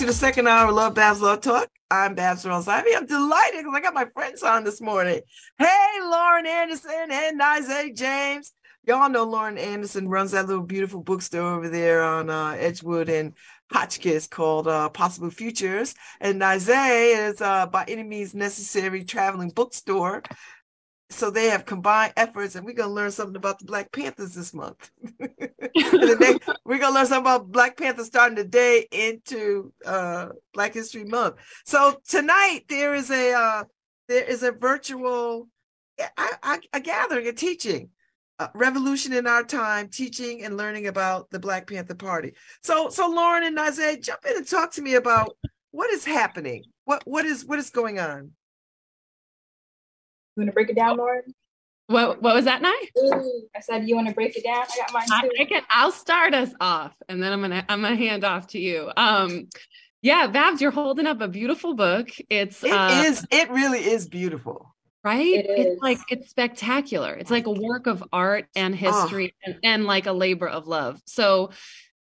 to the second hour of Love Babz Love Talk. I'm Babz Rawls-Ivy. I'm delighted because I got my friends on this morning. Hey, Lauren Anderson and Nyzae James. Y'all know Lauren Anderson runs that little beautiful bookstore over there on uh, Edgewood and Hotchkiss called uh, Possible Futures. And Nyzae is uh, by any means necessary traveling bookstore so they have combined efforts and we're going to learn something about the black panthers this month. Next, we're going to learn something about black panthers starting today into uh, black history month. So tonight there is a uh, there is a virtual a gathering a teaching uh, revolution in our time teaching and learning about the black panther party. So so lauren and Nyzae, jump in and talk to me about what is happening. What what is what is going on you want to break it down, Lauren? What What was that, Nye? I said you want to break it down. I got mine too. I, I can. I'll start us off, and then I'm gonna I'm gonna hand off to you. Um, yeah, Babz, you're holding up a beautiful book. It's it uh, is, It really is beautiful. Right? It it's like it's spectacular. It's like a work of art and history oh. and, and like a labor of love. So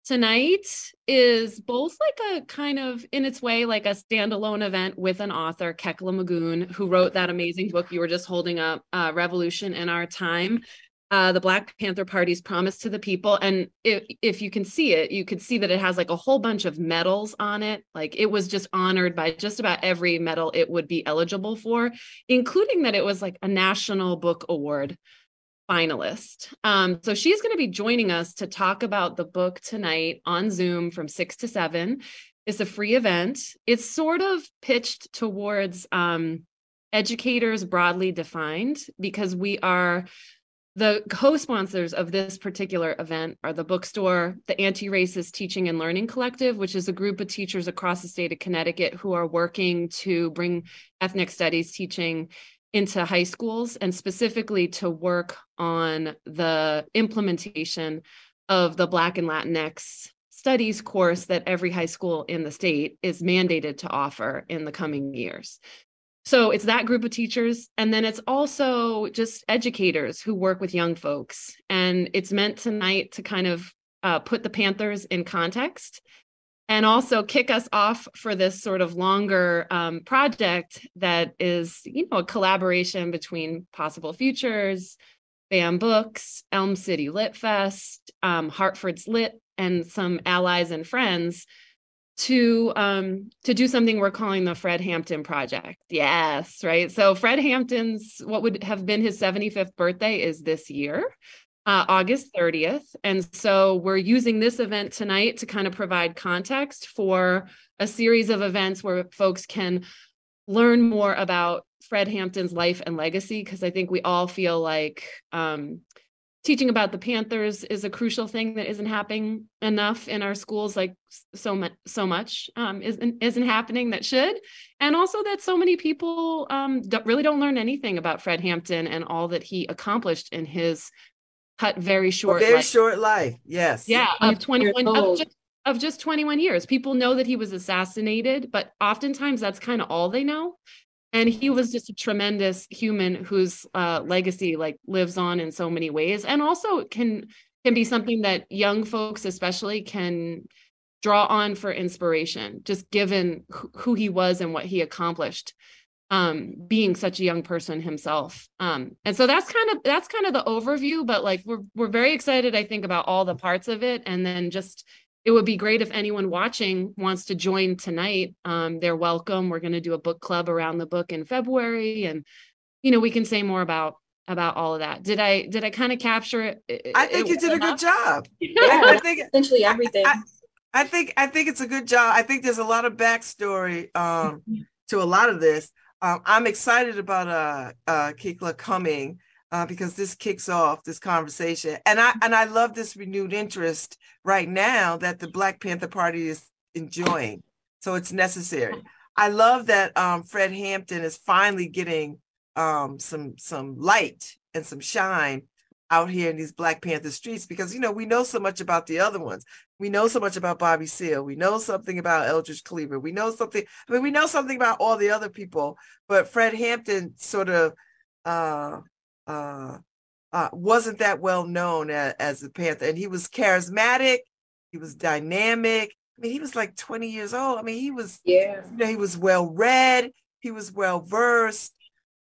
tonight is both like a kind of in its way like a standalone event with an author kekla magoon who wrote that amazing book you were just holding up uh, revolution in our time uh, the black panther party's promise to the people. And if, if you can see it you could see that it has like a whole bunch of medals on it. Like it was just honored by just about every medal it would be eligible for including that it was like a national book award finalist. Um, so she's going to be joining us to talk about the book tonight on Zoom from six to seven. It's a free event. It's sort of pitched towards um, educators broadly defined because we are the co-sponsors of this particular event are the bookstore, the Anti-Racist Teaching and Learning Collective, which is a group of teachers across the state of Connecticut who are working to bring ethnic studies teaching into high schools and specifically to work on the implementation of the Black and Latinx studies course that every high school in the state is mandated to offer in the coming years. So it's that group of teachers. And then it's also just educators who work with young folks. And it's meant tonight to kind of uh, put the Panthers in context and also kick us off for this sort of longer um, project that is, you know, a collaboration between Possible Futures, BAMN Books, Elm City Lit Fest, um, Hartford's Lit, and some allies and friends to um, to do something we're calling the Fred Hampton Project. Yes, right. So Fred Hampton's what would have been his 75th birthday is this year uh, August 30th. And so we're using this event tonight to kind of provide context for a series of events where folks can learn more about Fred Hampton's life and legacy, because I think we all feel like um, teaching about the Panthers is a crucial thing that isn't happening enough in our schools, like so much, so much um, isn't isn't happening that should, and also that so many people um, don't, really don't learn anything about Fred Hampton and all that he accomplished in his cut very short. A very life. short life. Yes. Yeah, of 21 of just, of just 21 years. People know that he was assassinated, but oftentimes that's kind of all they know. And he was just a tremendous human whose uh, legacy like lives on in so many ways, and also can can be something that young folks, especially, can draw on for inspiration. Just given who he was and what he accomplished um being such a young person himself. Um and so that's kind of that's kind of the overview but like we're we're very excited i think about all the parts of it. And then just it would be great if anyone watching wants to join tonight. Um they're welcome. We're going to do a book club around the book in february and you know we can say more about about all of that. Did i did i kind of capture it i think it you did enough? a good job. Yeah, i think essentially everything. I, I, I think i think it's a good job. I think there's a lot of backstory um to a lot of this um, I'm excited about uh, uh, Kekla coming uh, because this kicks off this conversation, and I and I love this renewed interest right now that the Black Panther Party is enjoying. So it's necessary. I love that um, Fred Hampton is finally getting um, some some light and some shine out here in these Black Panther streets because you know we know so much about the other ones. We know so much about Bobby Seale. We know something about Eldridge Cleaver. We know something. I mean, we know something about all the other people, but Fred Hampton sort of uh, uh, uh, wasn't that well known as, as the Panther, and he was charismatic. He was dynamic. I mean, he was like 20 years old. I mean, he was yeah, you know, he was well read, he was well versed,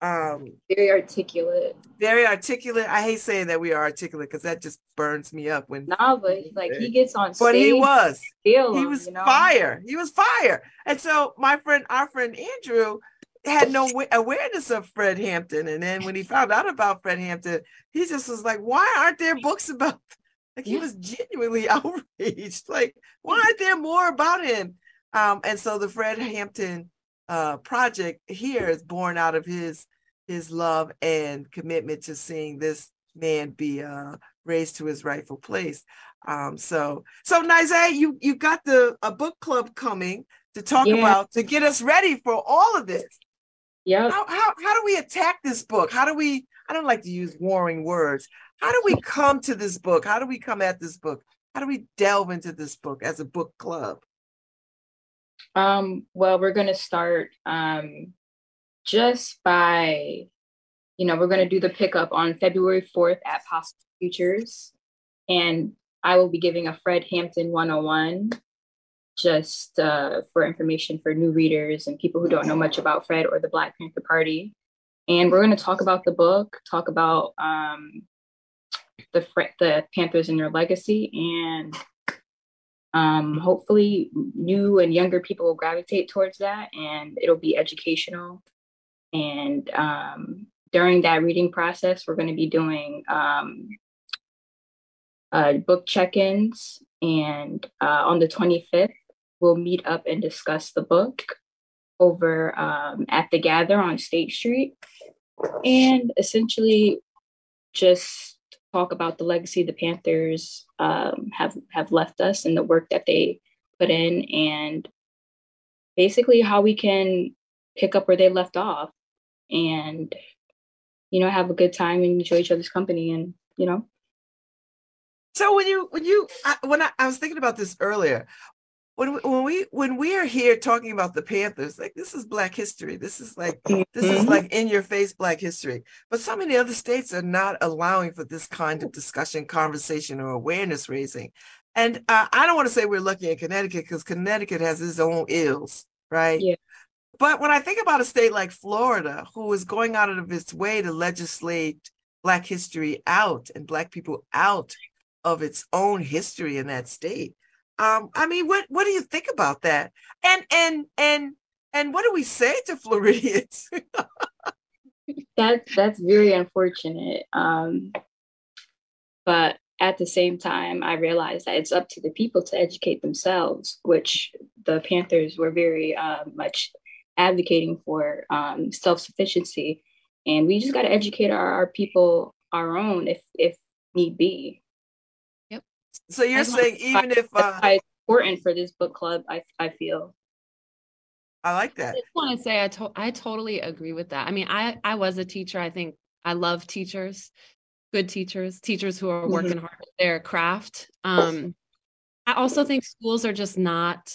um, very articulate. Very articulate. I hate saying that we are articulate because that just burns me up when nah, but like he gets on stage. But he was. He was you know? fire. He was fire. And so my friend, our friend Andrew, had no awareness of Fred Hampton. And then when he found out about Fred Hampton, he just was like, why aren't there books about like he was genuinely outraged. Like, why aren't there more about him? Um, and so the Fred Hampton uh, project here is born out of his his love and commitment to seeing this man be uh, raised to his rightful place. Um, so so Nyzae, you you got the a book club coming to talk yeah. about to get us ready for all of this. Yeah. How, how how do we attack this book? How do we? I don't like to use warring words. How do we come to this book? How do we come at this book? How do we delve into this book as a book club? Um, well, we're going to start um, just by, you know, we're going to do the pickup on February 4th at Possible Futures. And I will be giving a Fred Hampton 101 just uh, for information for new readers and people who don't know much about Fred or the Black Panther Party. And we're going to talk about the book, talk about um, the the Panthers and their legacy, and um, hopefully new and younger people will gravitate towards that, and it'll be educational. And um, during that reading process, we're going to be doing um, uh, book check-ins, and uh, on the 25th, we'll meet up and discuss the book over um, at the Gather on State Street, and essentially just talk about the legacy the Panthers um, have have left us and the work that they put in, and basically how we can pick up where they left off, and you know have a good time and enjoy each other's company, and you know. So when you when you I, when I, I was thinking about this earlier, when we, when we when we are here talking about the Panthers, like this is Black history. This is like this is mm-hmm. like in your face Black history. But so many other states are not allowing for this kind of discussion, conversation, or awareness raising. And uh, I don't want to say we're lucky in Connecticut because Connecticut has its own ills, right? Yeah. But when I think about a state like Florida, who is going out of its way to legislate Black history out and Black people out of its own history in that state, um, I mean, what what do you think about that? And and and and what do we say to Floridians? that that's very unfortunate. Um, but at the same time, I realized that it's up to the people to educate themselves, which the Panthers were very uh, much advocating for um, self sufficiency, and we just got to educate our, our people our own if if need be. Yep. So you're saying even if uh, it's important for this book club, I I feel. I like that. I just want to say I to- I totally agree with that. I mean, I I was a teacher. I think I love teachers, good teachers, teachers who are mm-hmm. working hard at their craft. Um, I also think schools are just not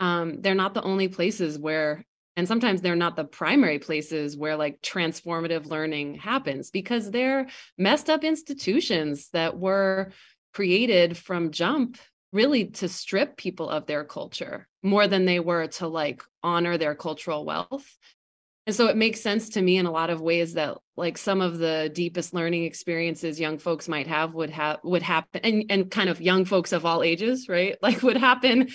um, they're not the only places where and sometimes they're not the primary places where like transformative learning happens because they're messed up institutions that were created from jump really to strip people of their culture more than they were to like honor their cultural wealth. And so it makes sense to me in a lot of ways that like some of the deepest learning experiences young folks might have would have would happen and, and kind of young folks of all ages right like would happen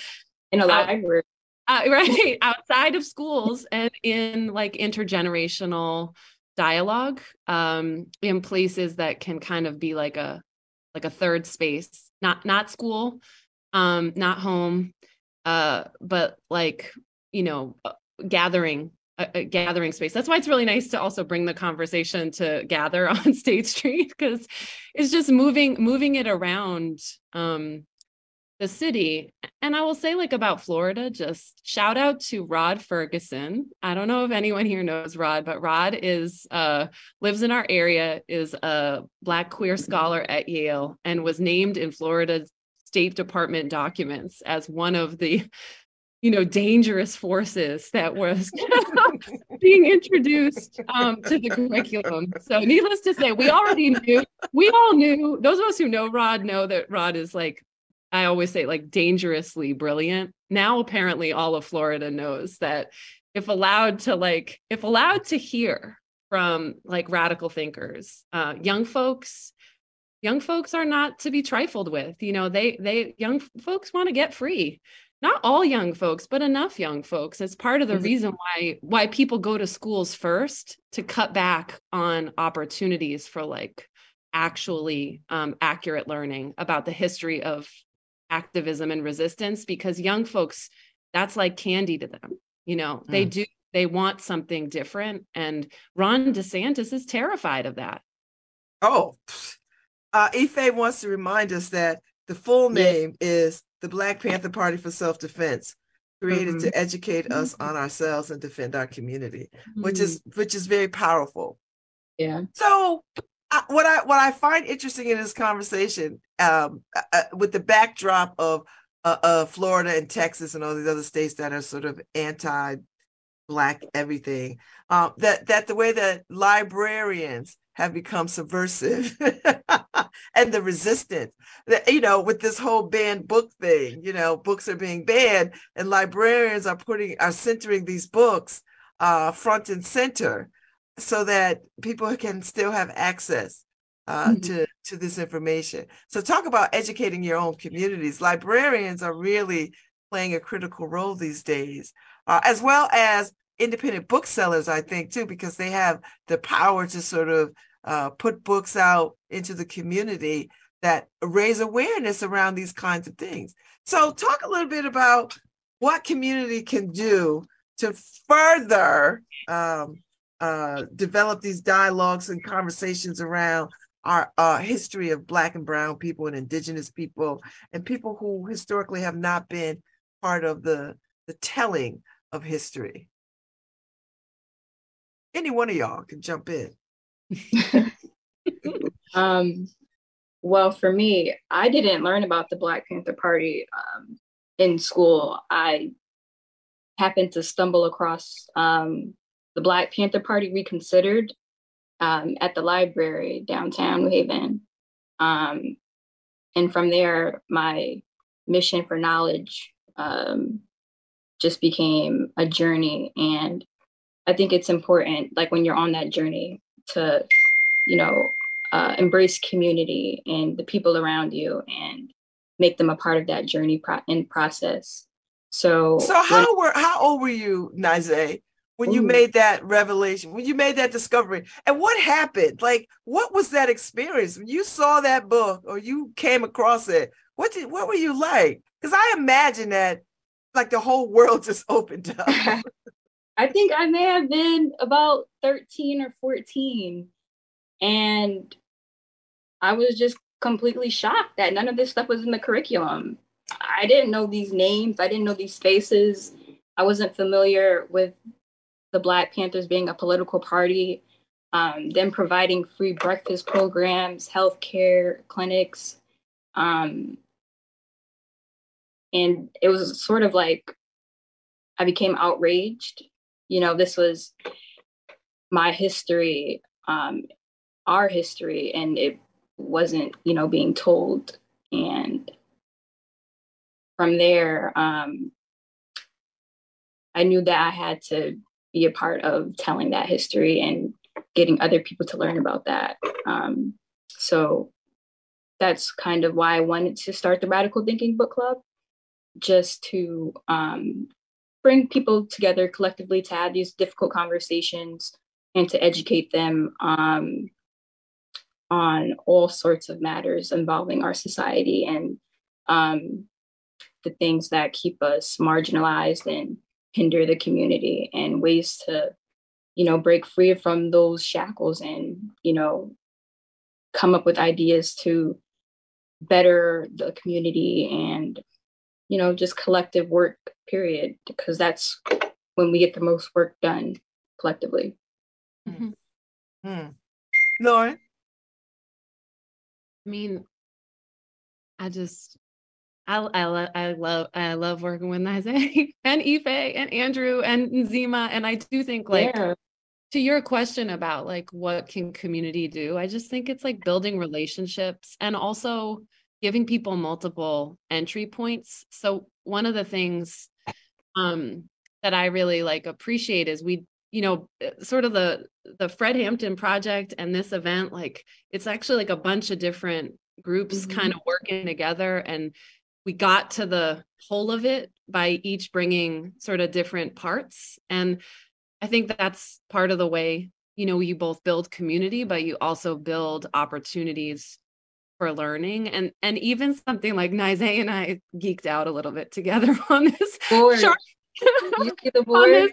in a library uh, right outside of schools and in like intergenerational dialogue um in places that can kind of be like a like a third space, not not school, um, not home, uh, but like you know, uh, gathering a, a, gathering space. That's why it's really nice to also bring the conversation to gather on State Street because it's just moving moving it around um, the city. And I will say, like about Florida, just shout out to Rod Ferguson. I don't know if anyone here knows Rod, but Rod is uh, lives in our area, is a Black queer scholar at Yale, and was named in Florida State Department documents as one of the you know dangerous forces that was being introduced um, to the curriculum so needless to say we already knew we all knew those of us who know rod know that rod is like I always say like dangerously brilliant. Now apparently all of Florida knows that if allowed to like if allowed to hear from like radical thinkers, uh, young folks young folks are not to be trifled with you know they they young folks want to get free not all young folks but enough young folks it's part of the mm-hmm. reason why why people go to schools first to cut back on opportunities for like actually um, accurate learning about the history of activism and resistance because young folks that's like candy to them you know mm. they do they want something different and ron desantis is terrified of that oh uh, Ife wants to remind us that the full name yeah. is the Black Panther Party for Self Defense, created mm-hmm. to educate us on ourselves and defend our community, mm-hmm. which is mm-hmm. which is very powerful. Yeah. So uh, what I what I find interesting in this conversation, um, uh, uh with the backdrop of uh, Florida and Texas and all these other states that are sort of anti black everything, uh, that that the way that librarians have become subversive and the resistance that you know with this whole banned book thing you know books are being banned and librarians are putting are centering these books uh, front and center so that people can still have access uh, mm-hmm. to to this information so talk about educating your own communities librarians are really playing a critical role these days uh, as well as independent booksellers i think too because they have the power to sort of uh, put books out into the community that raise awareness around these kinds of things. So, talk a little bit about what community can do to further um, uh, develop these dialogues and conversations around our uh, history of Black and Brown people and Indigenous people and people who historically have not been part of the, the telling of history. Any one of y'all can jump in. um, well, for me, I didn't learn about the Black Panther Party um, in school. I happened to stumble across um, the Black Panther Party Reconsidered um, at the library downtown New Haven. Um, and from there, my mission for knowledge um, just became a journey. And I think it's important, like when you're on that journey, to, you know, uh, embrace community and the people around you and make them a part of that journey pro- and process. So, so how were how old were you, Nyzae, when you made that revelation, when you made that discovery, and what happened? Like, what was that experience when you saw that book or you came across it? What did what were you like? Because I imagine that like the whole world just opened up. I think I may have been about 13 or 14. And I was just completely shocked that none of this stuff was in the curriculum. I didn't know these names, I didn't know these faces. I wasn't familiar with the Black Panthers being a political party, um, them providing free breakfast programs, healthcare clinics. Um, and it was sort of like I became outraged you know, this was my history, um, our history, and it wasn't, you know, being told. And from there, um, I knew that I had to be a part of telling that history and getting other people to learn about that. Um, so that's kind of why I wanted to start the Radical Thinking Book Club, just to um, bring people together collectively to have these difficult conversations and to educate them um, on all sorts of matters involving our society and um, the things that keep us marginalized and hinder the community and ways to you know break free from those shackles and you know come up with ideas to better the community and you know, just collective work, period, because that's when we get the most work done collectively. Mm-hmm. Hmm. Lauren? I mean, I just, I, I, lo- I love, I love working with Nyzae and Ife and Andrew and Nzima. And I do think like, yeah. to your question about like, what can community do? I just think it's like building relationships and also giving people multiple entry points. So one of the things um, that I really like appreciate is we, you know, eh, sort of the the Fred Hampton project and this event, like it's actually like a bunch of different groups mm-hmm. kind of working together and we got to the whole of it by each bringing sort of different parts and i think that's part of the way you know you both build community but you also build opportunities for learning and and even something like Nyzae and I geeked out a little bit together on this board. Shark, you see the board on this,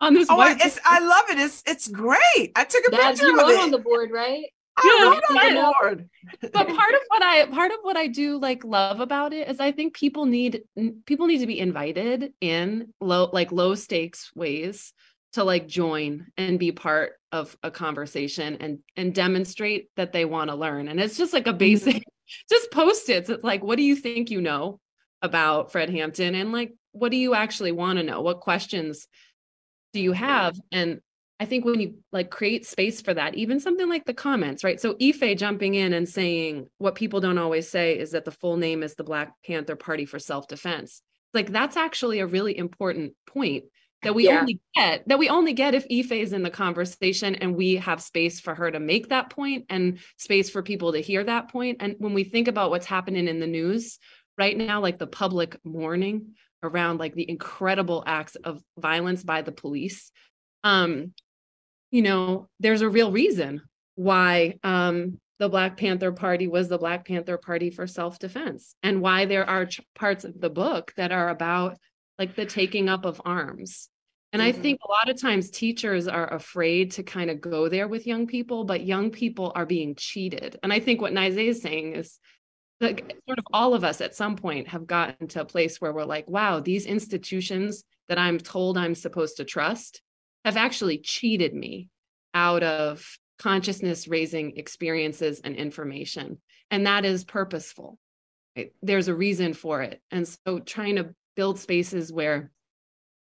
on this oh, it's, I love it. It's it's great. I took a Dad, picture you of it. on the board, right? I yeah, on the board. but part of what I part of what I do like love about it is I think people need people need to be invited in low like low stakes ways to like join and be part of a conversation and and demonstrate that they want to learn. And it's just like a mm-hmm. basic just post it it's like what do you think you know about fred hampton? And like what do you actually want to know? What questions do you have? And i think when you like create space for that even something like the comments right so ife jumping in and saying what people don't always say is that the full name is the black panther party for self-defense like that's actually a really important point that we yeah. only get that we only get if Ife is in the conversation and we have space for her to make that point and space for people to hear that point. And when we think about what's happening in the news right now, like the public mourning around like the incredible acts of violence by the police, um, you know, there's a real reason why um, the Black Panther Party was the Black Panther Party for self defense, and why there are ch- parts of the book that are about like the taking up of arms and mm-hmm. I think a lot of times teachers are afraid to kind of go there with young people, but young people are being cheated. And I think what Nyzae is saying is that sort of all of us at some point have gotten to a place where we're like, wow, these institutions that I'm told I'm supposed to trust have actually cheated me out of consciousness raising experiences and information. And that is purposeful. Right? There's a reason for it. And so trying to build spaces where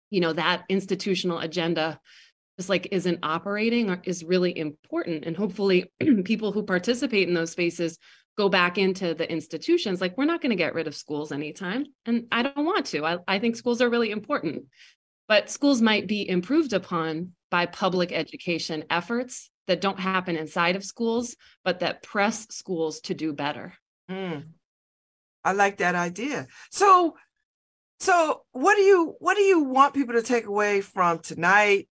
you know that institutional agenda just like isn't operating is really important and hopefully people who participate in those spaces go back into the institutions like we're not going to get rid of schools anytime and i don't want to I, I think schools are really important but schools might be improved upon by public education efforts that don't happen inside of schools but that press schools to do better mm. i like that idea so so what do you what do you want people to take away from tonight,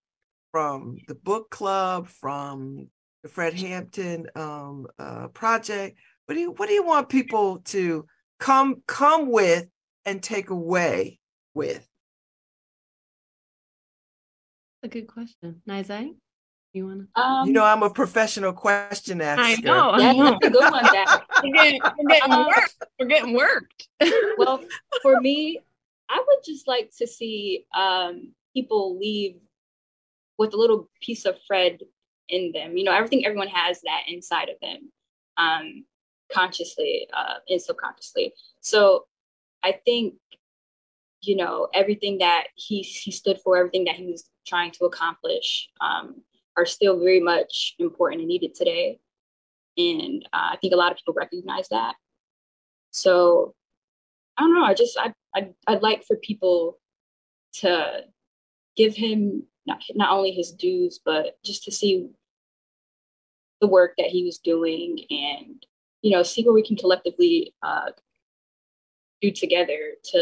from the book club, from the Fred Hampton um, uh, project? What do you what do you want people to come come with and take away with? A good question, Nyzae. You want to? Um, you know, I'm a professional question asker. I know. I know. That's a good one. That we're getting, we're getting um, worked. We're getting worked. well, for me, I would just like to see um, people leave with a little piece of Fred in them. You know, everything everyone has that inside of them, um, consciously uh, and subconsciously. So I think, you know, everything that he he stood for, everything that he was trying to accomplish, um, are still very much important and needed today. And uh, I think a lot of people recognize that. So I don't know. I just I I'd, I'd like for people to give him not, not only his dues, but just to see the work that he was doing and, you know, see what we can collectively uh, do together to,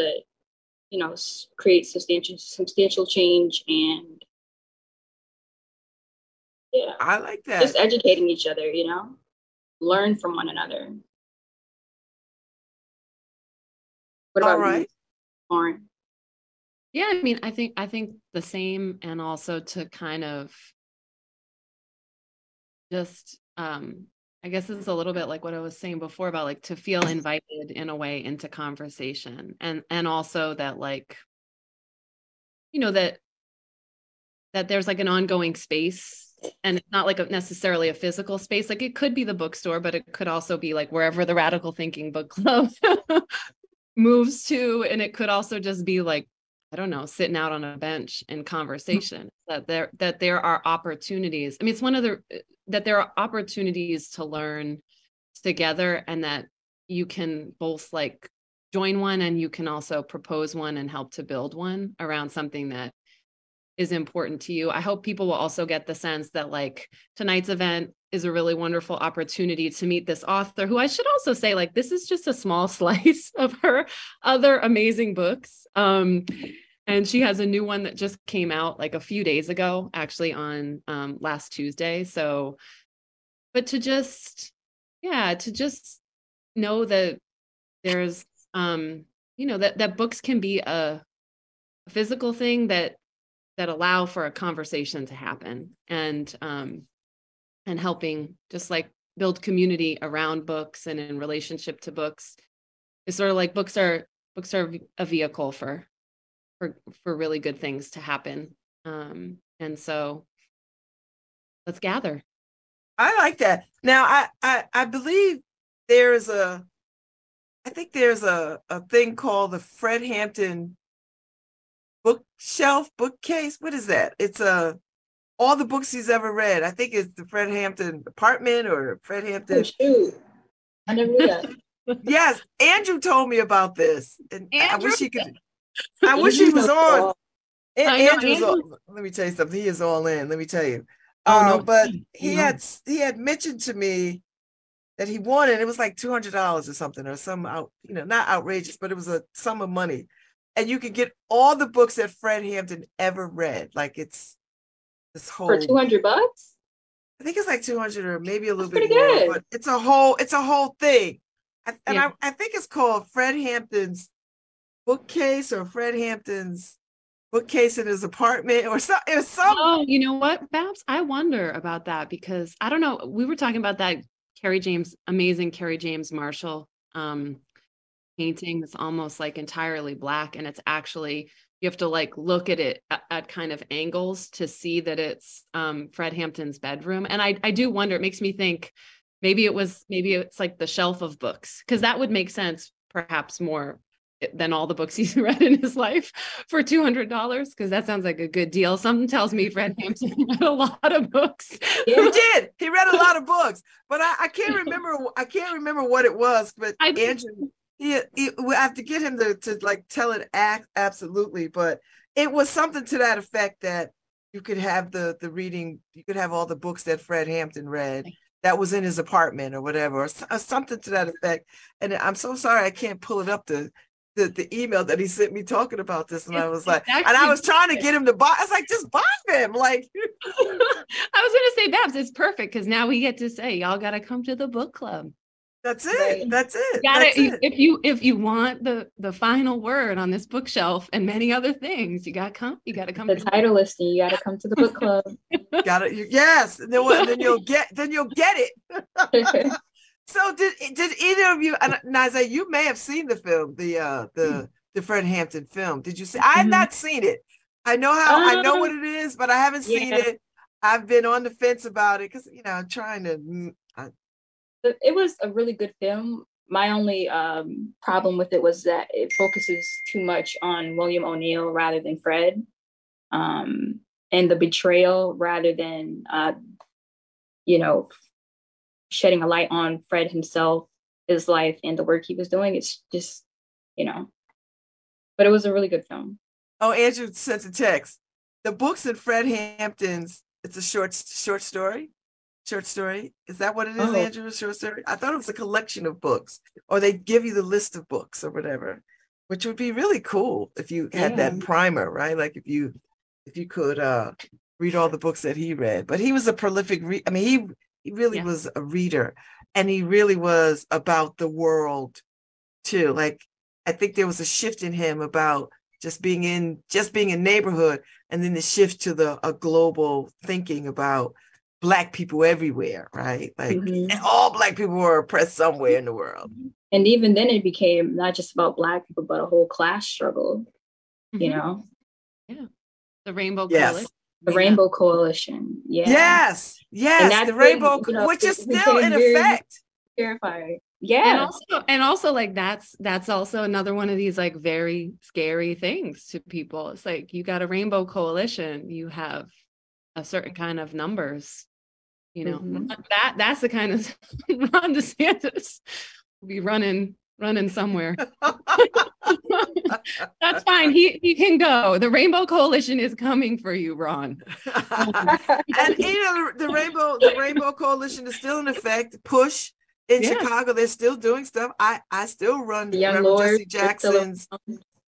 you know, create substantial, substantial change and, yeah. I like that. Just educating each other, you know, learn from one another. What about All right. You? Lauren? Yeah, I mean, I think I think the same, and also to kind of just um I guess it's a little bit like what I was saying before about like to feel invited in a way into conversation and and also that like you know that that there's like an ongoing space and it's not like a, necessarily a physical space like it could be the bookstore but it could also be like wherever the radical thinking book club moves to and it could also just be like i don't know sitting out on a bench in conversation that there that there are opportunities. I mean it's one of the uh, that there are opportunities to learn together and that you can both like join one and you can also propose one and help to build one around something that is important to you. I hope people will also get the sense that like tonight's event is a really wonderful opportunity to meet this author who I should also say like this is just a small slice of her other amazing books. Um and she has a new one that just came out like a few days ago actually on um last Tuesday. So but to just yeah, to just know that there's um you know that that books can be a physical thing that that allow for a conversation to happen and um and helping just like build community around books and in relationship to books. It's sort of like books are books are a vehicle for for for really good things to happen. Um and so let's gather. I like that. Now i i, I believe there's a i think there's a a thing called the fred hampton bookshelf bookcase what is that it's a all the books he's ever read i think it's the fred hampton apartment or fred hampton oh, shoot. i never knew that yes andrew told me about this and andrew? i wish he could i wish he was on andrew's all, let me tell you something he is all in let me tell you oh, uh, no. but he no. had he had mentioned to me that he wanted it was like $200 or something or some out you know not outrageous but it was a sum of money and you can get all the books that Fred Hampton ever read. Like it's this whole for two hundred bucks. I think it's like two hundred or maybe a little That's bit more, good. but it's a whole it's a whole thing. And yeah. I, I think it's called Fred Hampton's bookcase or Fred Hampton's bookcase in his apartment or so it was some oh you know what Babz i wonder about that because i don't know we were talking about that kerry james amazing kerry james marshall um painting that's almost like entirely black and it's actually you have to like look at it at, at kind of angles to see that it's um, Fred Hampton's bedroom and I I do wonder it makes me think maybe it was maybe it's like the shelf of books because that would make sense perhaps more than all the books he's read in his life for $200 because that sounds like a good deal. Something tells me Fred Hampton read a lot of books. he did. He read a lot of books, but I, I can't remember. I can't remember what it was. But I, Andrew, yeah, we have to get him to, to like tell it act absolutely, but it was something to that effect that you could have the the reading, you could have all the books that Fred Hampton read that was in his apartment or whatever, or, or something to that effect. And I'm so sorry I can't pull it up the the, the email that he sent me talking about this, and I was like, and I was trying to get him to buy. I was like, just buy them. Like, I was gonna say, Babz, it's perfect because now we get to say y'all got to come to the book club. That's it. Right. That's it. Got it. If you if you want the the final word on this bookshelf and many other things, you got come. You got to come. The title listing. You got to come to the book club. got it. Yes. And then, then you'll get. Then you'll get it. so did did either of you? Nyzae, you may have seen the film, the uh the the Fred Hampton film. Did you see? I have mm-hmm. not seen it. I know how. Uh, I know what uh, it is, but I haven't seen yeah. it. I've been on the fence about it because you know I'm trying to mm, it was a really good film. My only um, problem with it was that it focuses too much on William O'Neal rather than Fred, um, and the betrayal rather than, uh, you know, shedding a light on Fred himself, his life, and the work he was doing. It's just, you know, but it was a really good film. Oh, Andrew sent a text. The books in Fred Hampton's. It's a short short story short story? Is that what it is, oh. Andrew? Short story? I thought it was a collection of books, or they give you the list of books or whatever, which would be really cool if you had yeah. that primer, right? Like if you if you could uh read all the books that he read. But he was a prolific re- I mean, he he really yeah. was a reader and he really was about the world too. Like I think there was a shift in him about just being in just being in neighborhood and then the shift to the a global thinking about black people everywhere, right? Like mm-hmm. all black people were oppressed somewhere in the world. And even then it became not just about black people, but a whole class struggle, mm-hmm. you know? Yeah. The Rainbow yes. Coalition. The yeah. Rainbow Coalition. Yeah. Yes. Yes. The Rainbow, you know, which is still in effect. Terrifying. Yeah. And also, and also like that's that's also another one of these like very scary things to people. It's like you got a rainbow coalition, you have a certain kind of numbers you know mm-hmm. that that's the kind of ron desantis will be running running somewhere. That's fine. He he can go. The Rainbow Coalition is coming for you, Ron. and you know the Rainbow the Rainbow Coalition is still in effect. Push in yeah. Chicago, they're still doing stuff. I I still run the Young Lord, Jesse Jackson's.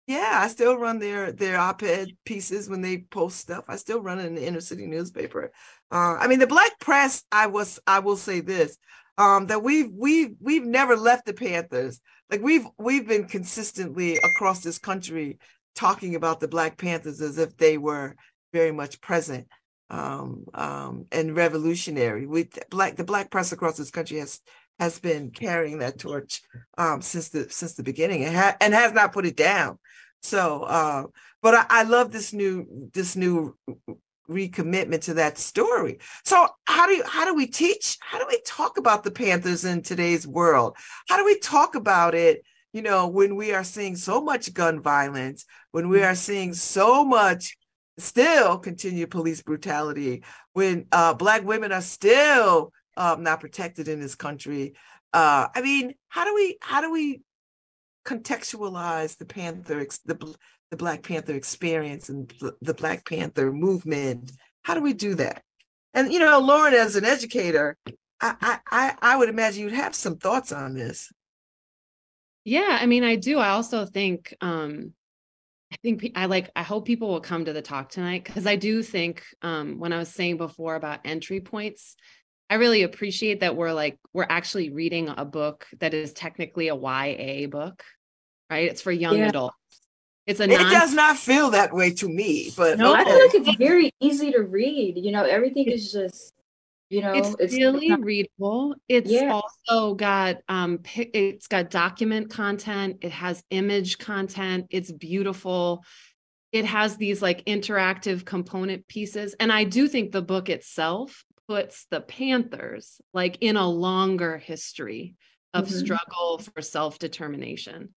Yeah, I still run their their op-ed pieces when they post stuff. I still run it in the inner city newspaper. Uh, I mean, the black press. I was I will say this um, that we've we've we've never left the Panthers. Like we've we've been consistently across this country talking about the Black Panthers as if they were very much present um, um, and revolutionary. We black the black press across this country has has been carrying that torch um, since the since the beginning and, ha- and has not put it down. So, uh, but I, I love this new this new recommitment to that story. So how do you, how do we teach? How do we talk about the Panthers in today's world? How do we talk about it? You know, when we are seeing so much gun violence, when we are seeing so much still continued police brutality, when uh, Black women are still um, not protected in this country. Uh, I mean, how do we how do we contextualize the Panther the the Black Panther experience and the Black Panther movement. How do we do that? And you know, Lauren, as an educator, I I I would imagine you'd have some thoughts on this. Yeah, I mean, I do. I also think um I think I like I hope people will come to the talk tonight because I do think um when I was saying before about entry points, I really appreciate that we're like we're actually reading a book that is technically a YA book, right? It's for young yeah. adults. It's a non- it does not feel that way to me, but no, okay. I feel like it's very easy to read. You know, everything is just you know it's, it's really not- readable it's yeah. also got um it's got document content it has image content it's beautiful it has these like interactive component pieces and i do think the book itself puts the panthers like in a longer history of mm-hmm. struggle for self-determination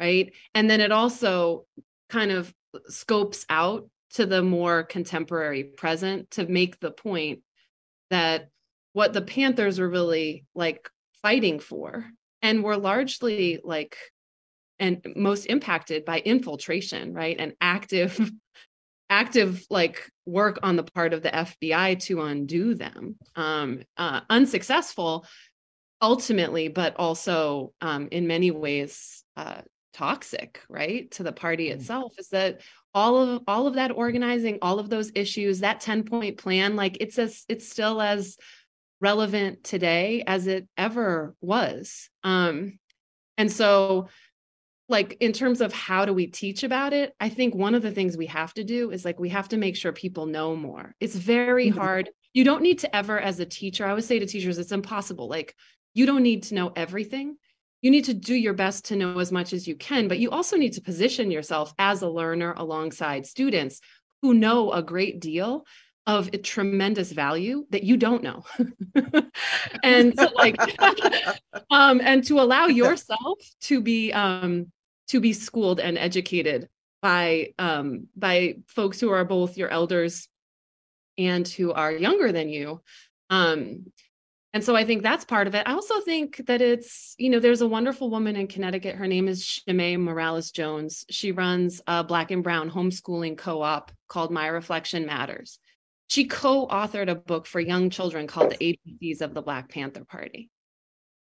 right? And then it also kind of scopes out to the more contemporary present to make the point that what the Panthers were really like fighting for and were largely like and most impacted by infiltration, right? And active active like work on the part of the FBI to undo them. Um, uh, unsuccessful ultimately, but also um, in many ways uh, toxic right to the party mm. itself is that all of all of that organizing all of those issues that 10 point plan like it's as it's still as relevant today as it ever was um and so like in terms of how do we teach about it i think one of the things we have to do is like we have to make sure people know more it's very mm-hmm. hard you don't need to ever as a teacher i always say to teachers it's impossible like you don't need to know everything you need to do your best to know as much as you can, but you also need to position yourself as a learner alongside students who know a great deal of a tremendous value that you don't know. and so like um and to allow yourself to be um to be schooled and educated by um by folks who are both your elders and who are younger than you um and so I think that's part of it. I also think that it's, you know, there's a wonderful woman in Connecticut. Her name is Shimei Morales Jones. She runs a black and brown homeschooling co op called My Reflection Matters. She co authored a book for young children called The ABCs of the Black Panther Party.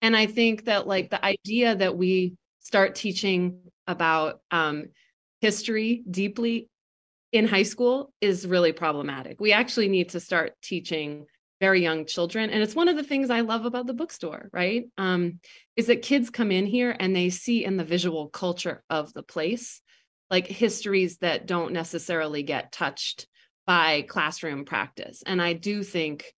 And I think that, like, the idea that we start teaching about um, history deeply in high school is really problematic. We actually need to start teaching very young children and it's one of the things i love about the bookstore right um, is that kids come in here and they see in the visual culture of the place like histories that don't necessarily get touched by classroom practice and i do think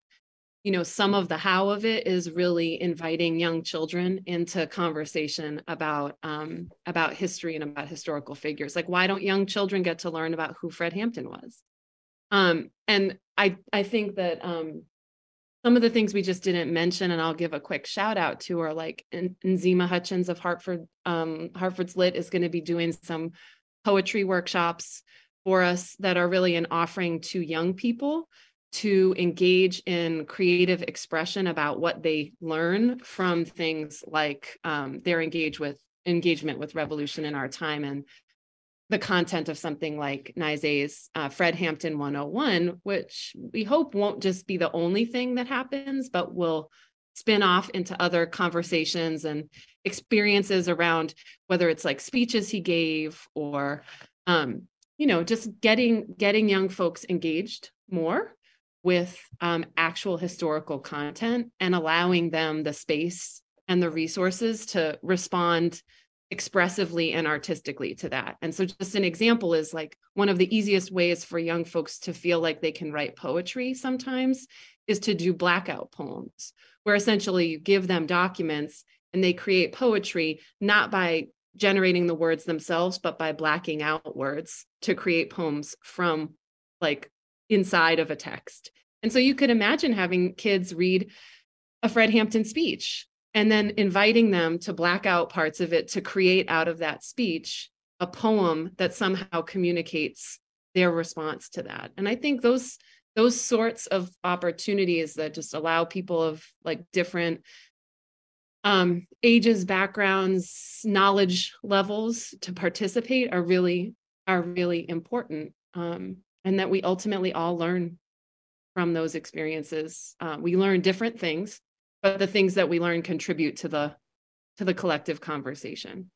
you know some of the how of it is really inviting young children into conversation about um, about history and about historical figures. Like why don't young children get to learn about who fred hampton was? Um, and i i think that um, some of the things we just didn't mention, and I'll give a quick shout out to are like Nzima Hutchins of Hartford, um, Hartford's Lit is going to be doing some poetry workshops for us that are really an offering to young people to engage in creative expression about what they learn from things like um, their engage with engagement with revolution in our time and the content of something like Nyzae's uh, Fred Hampton 101, which we hope won't just be the only thing that happens, but will spin off into other conversations and experiences around whether it's like speeches he gave or um, you know just getting getting young folks engaged more with um, actual historical content and allowing them the space and the resources to respond expressively and artistically to that. And so, just an example is like one of the easiest ways for young folks to feel like they can write poetry sometimes is to do blackout poems, where essentially you give them documents and they create poetry not by generating the words themselves, but by blacking out words to create poems from like inside of a text. And so you could imagine having kids read a Fred Hampton speech and then inviting them to black out parts of it to create out of that speech a poem that somehow communicates their response to that. And I think those those sorts of opportunities that just allow people of like different um, ages, backgrounds, knowledge levels to participate are really are really important, um, and that we ultimately all learn from those experiences. Uh, we learn different things, but the things that we learn contribute to the to the collective conversation.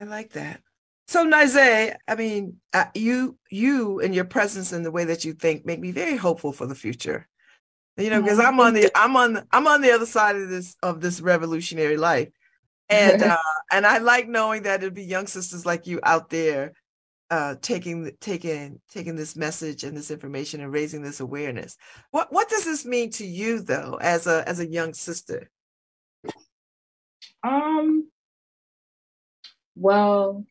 I like that. So Nyzae, I mean, uh, you you and your presence and the way that you think make me very hopeful for the future. You know, because I'm on the I'm on I'm on the other side of this of this revolutionary life, and uh, and I like knowing that it'll be young sisters like you out there uh, taking taking taking this message and this information and raising this awareness. What what does this mean to you though, as a as a young sister? Um. Well,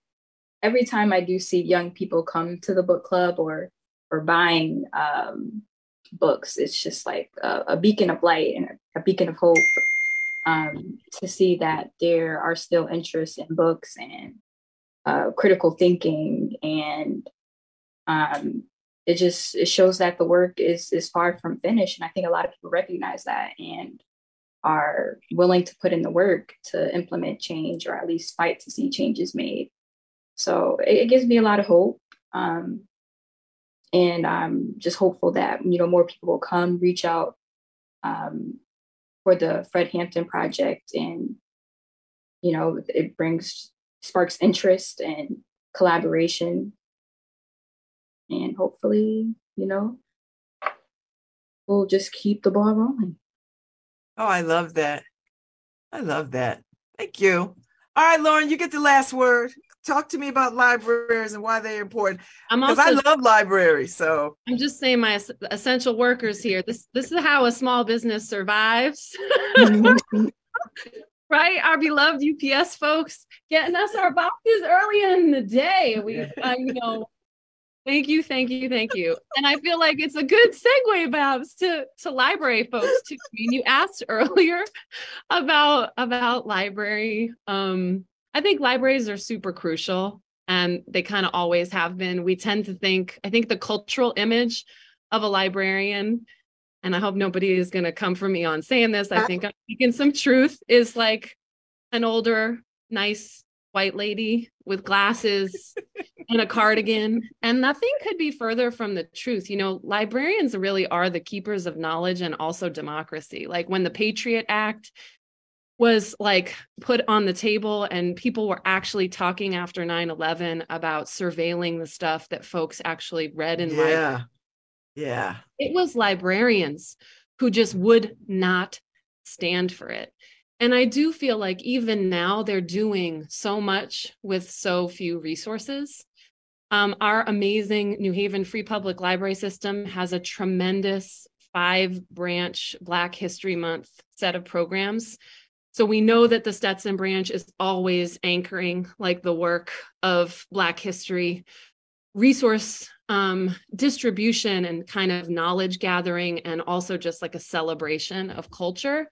every time I do see young people come to the book club or or buying um, books, it's just like a, a beacon of light and a, a beacon of hope. Um, to see that there are still interests in books and uh, critical thinking and um, it just it shows that the work is is far from finished. And i think a lot of people recognize that and are willing to put in the work to implement change or at least fight to see changes made. So it, it gives me a lot of hope um, and i'm just hopeful that you know more people will come reach out um, for the fred hampton project and you know it brings sparks interest and collaboration. And hopefully, you know, we'll just keep the ball rolling. Oh, I love that. I love that. Thank you. All right, Lauren, you get the last word. Talk to me about libraries and why they're important. Because I love libraries. So I'm just saying, my essential workers here. This this is how a small business survives. Mm-hmm. right? Our beloved UPS folks getting us our boxes early in the day. We, you know, thank you, thank you, thank you. And I feel like it's a good segue, Babz, to to library folks too. I mean, you asked earlier about about library. Um, I think libraries are super crucial, and they kind of always have been. We tend to think, I think, the cultural image of a librarian and I hope nobody is going to come for me on saying this. I think I'm speaking some truth, is like an older, nice white lady with glasses and a cardigan. And nothing could be further from the truth. You know, librarians really are the keepers of knowledge and also democracy. Like when the Patriot Act was like put on the table and people were actually talking after 9-11 about surveilling the stuff that folks actually read in yeah yeah. It was librarians who just would not stand for it. And I do feel like even now they're doing so much with so few resources. Um, our amazing New Haven Free Public Library system has a tremendous five branch Black History Month set of programs. So we know that the Stetson branch is always anchoring like the work of Black history resource um, distribution and kind of knowledge gathering, and also just like a celebration of culture.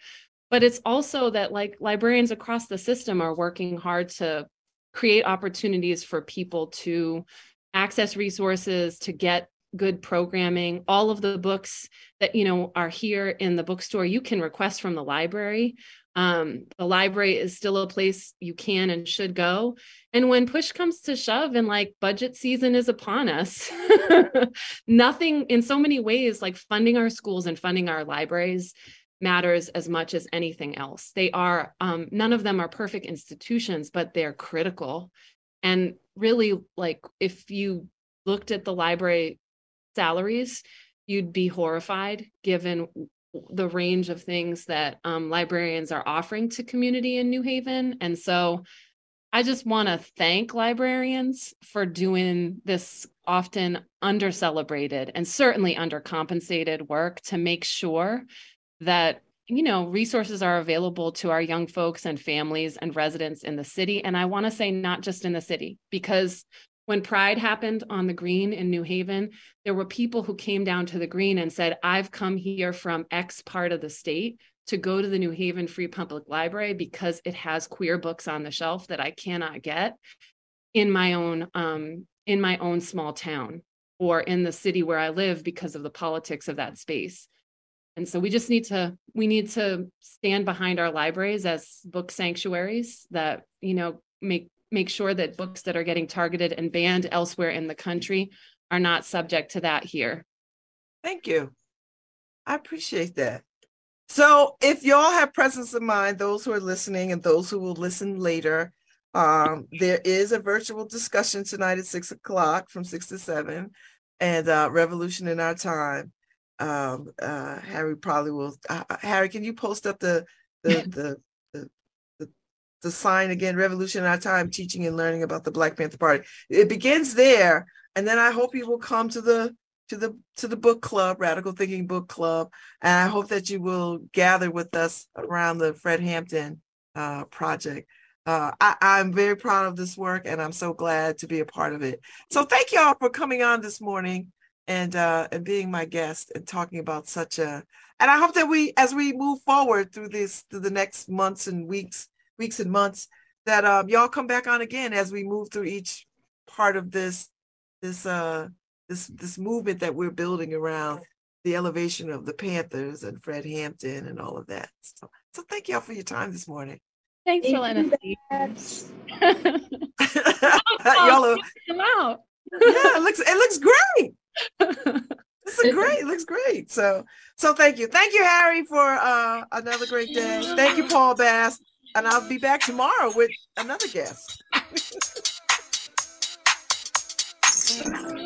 But it's also that like librarians across the system are working hard to create opportunities for people to access resources, to get good programming. All of the books that you know are here in the bookstore, you can request from the library. Um, the library is still a place you can and should go. And when push comes to shove and like budget season is upon us, nothing in so many ways, like funding our schools and funding our libraries matters as much as anything else. They are, um, none of them are perfect institutions, but they're critical. And really, like, if you looked at the library salaries, you'd be horrified given the range of things that um, librarians are offering to community in New Haven. And so I just want to thank librarians for doing this often under celebrated and certainly undercompensated work to make sure that you know resources are available to our young folks and families and residents in the city and i want to say not just in the city because when pride happened on the green in new haven there were people who came down to the green and said i've come here from x part of the state to go to the new haven free public library because it has queer books on the shelf that i cannot get in my own um, in my own small town or in the city where i live because of the politics of that space. And so we just need to we need to stand behind our libraries as book sanctuaries that you know make make sure that books that are getting targeted and banned elsewhere in the country are not subject to that here. Thank you. I appreciate that. So if y'all have presence of mind those who are listening and those who will listen later um, there is a virtual discussion tonight at six o'clock from six to seven and uh, revolution in our time. Um, uh, Harry probably will. Uh, uh Harry, can you post up the the, the the the the sign again? Revolution in our time, teaching and learning about the Black Panther Party. It begins there, and then I hope you will come to the to the to the book club, Radical Thinking Book Club, and I hope that you will gather with us around the Fred Hampton uh, project. Uh, I, I'm very proud of this work, and I'm so glad to be a part of it. So thank y'all for coming on this morning and uh, and being my guest and talking about such a and I hope that we as we move forward through this through the next months and weeks weeks and months that um, y'all come back on again as we move through each part of this this uh this this movement that we're building around the elevation of the Panthers and Fred Hampton and all of that. So, so thank y'all for your time this morning. Thanks for letting us y'all are, come out. yeah, it looks it looks great this is great. It looks great. So, so thank you. Thank you, Harry, for uh, another great day. Thank you, Paul Bass. And I'll be back tomorrow with another guest.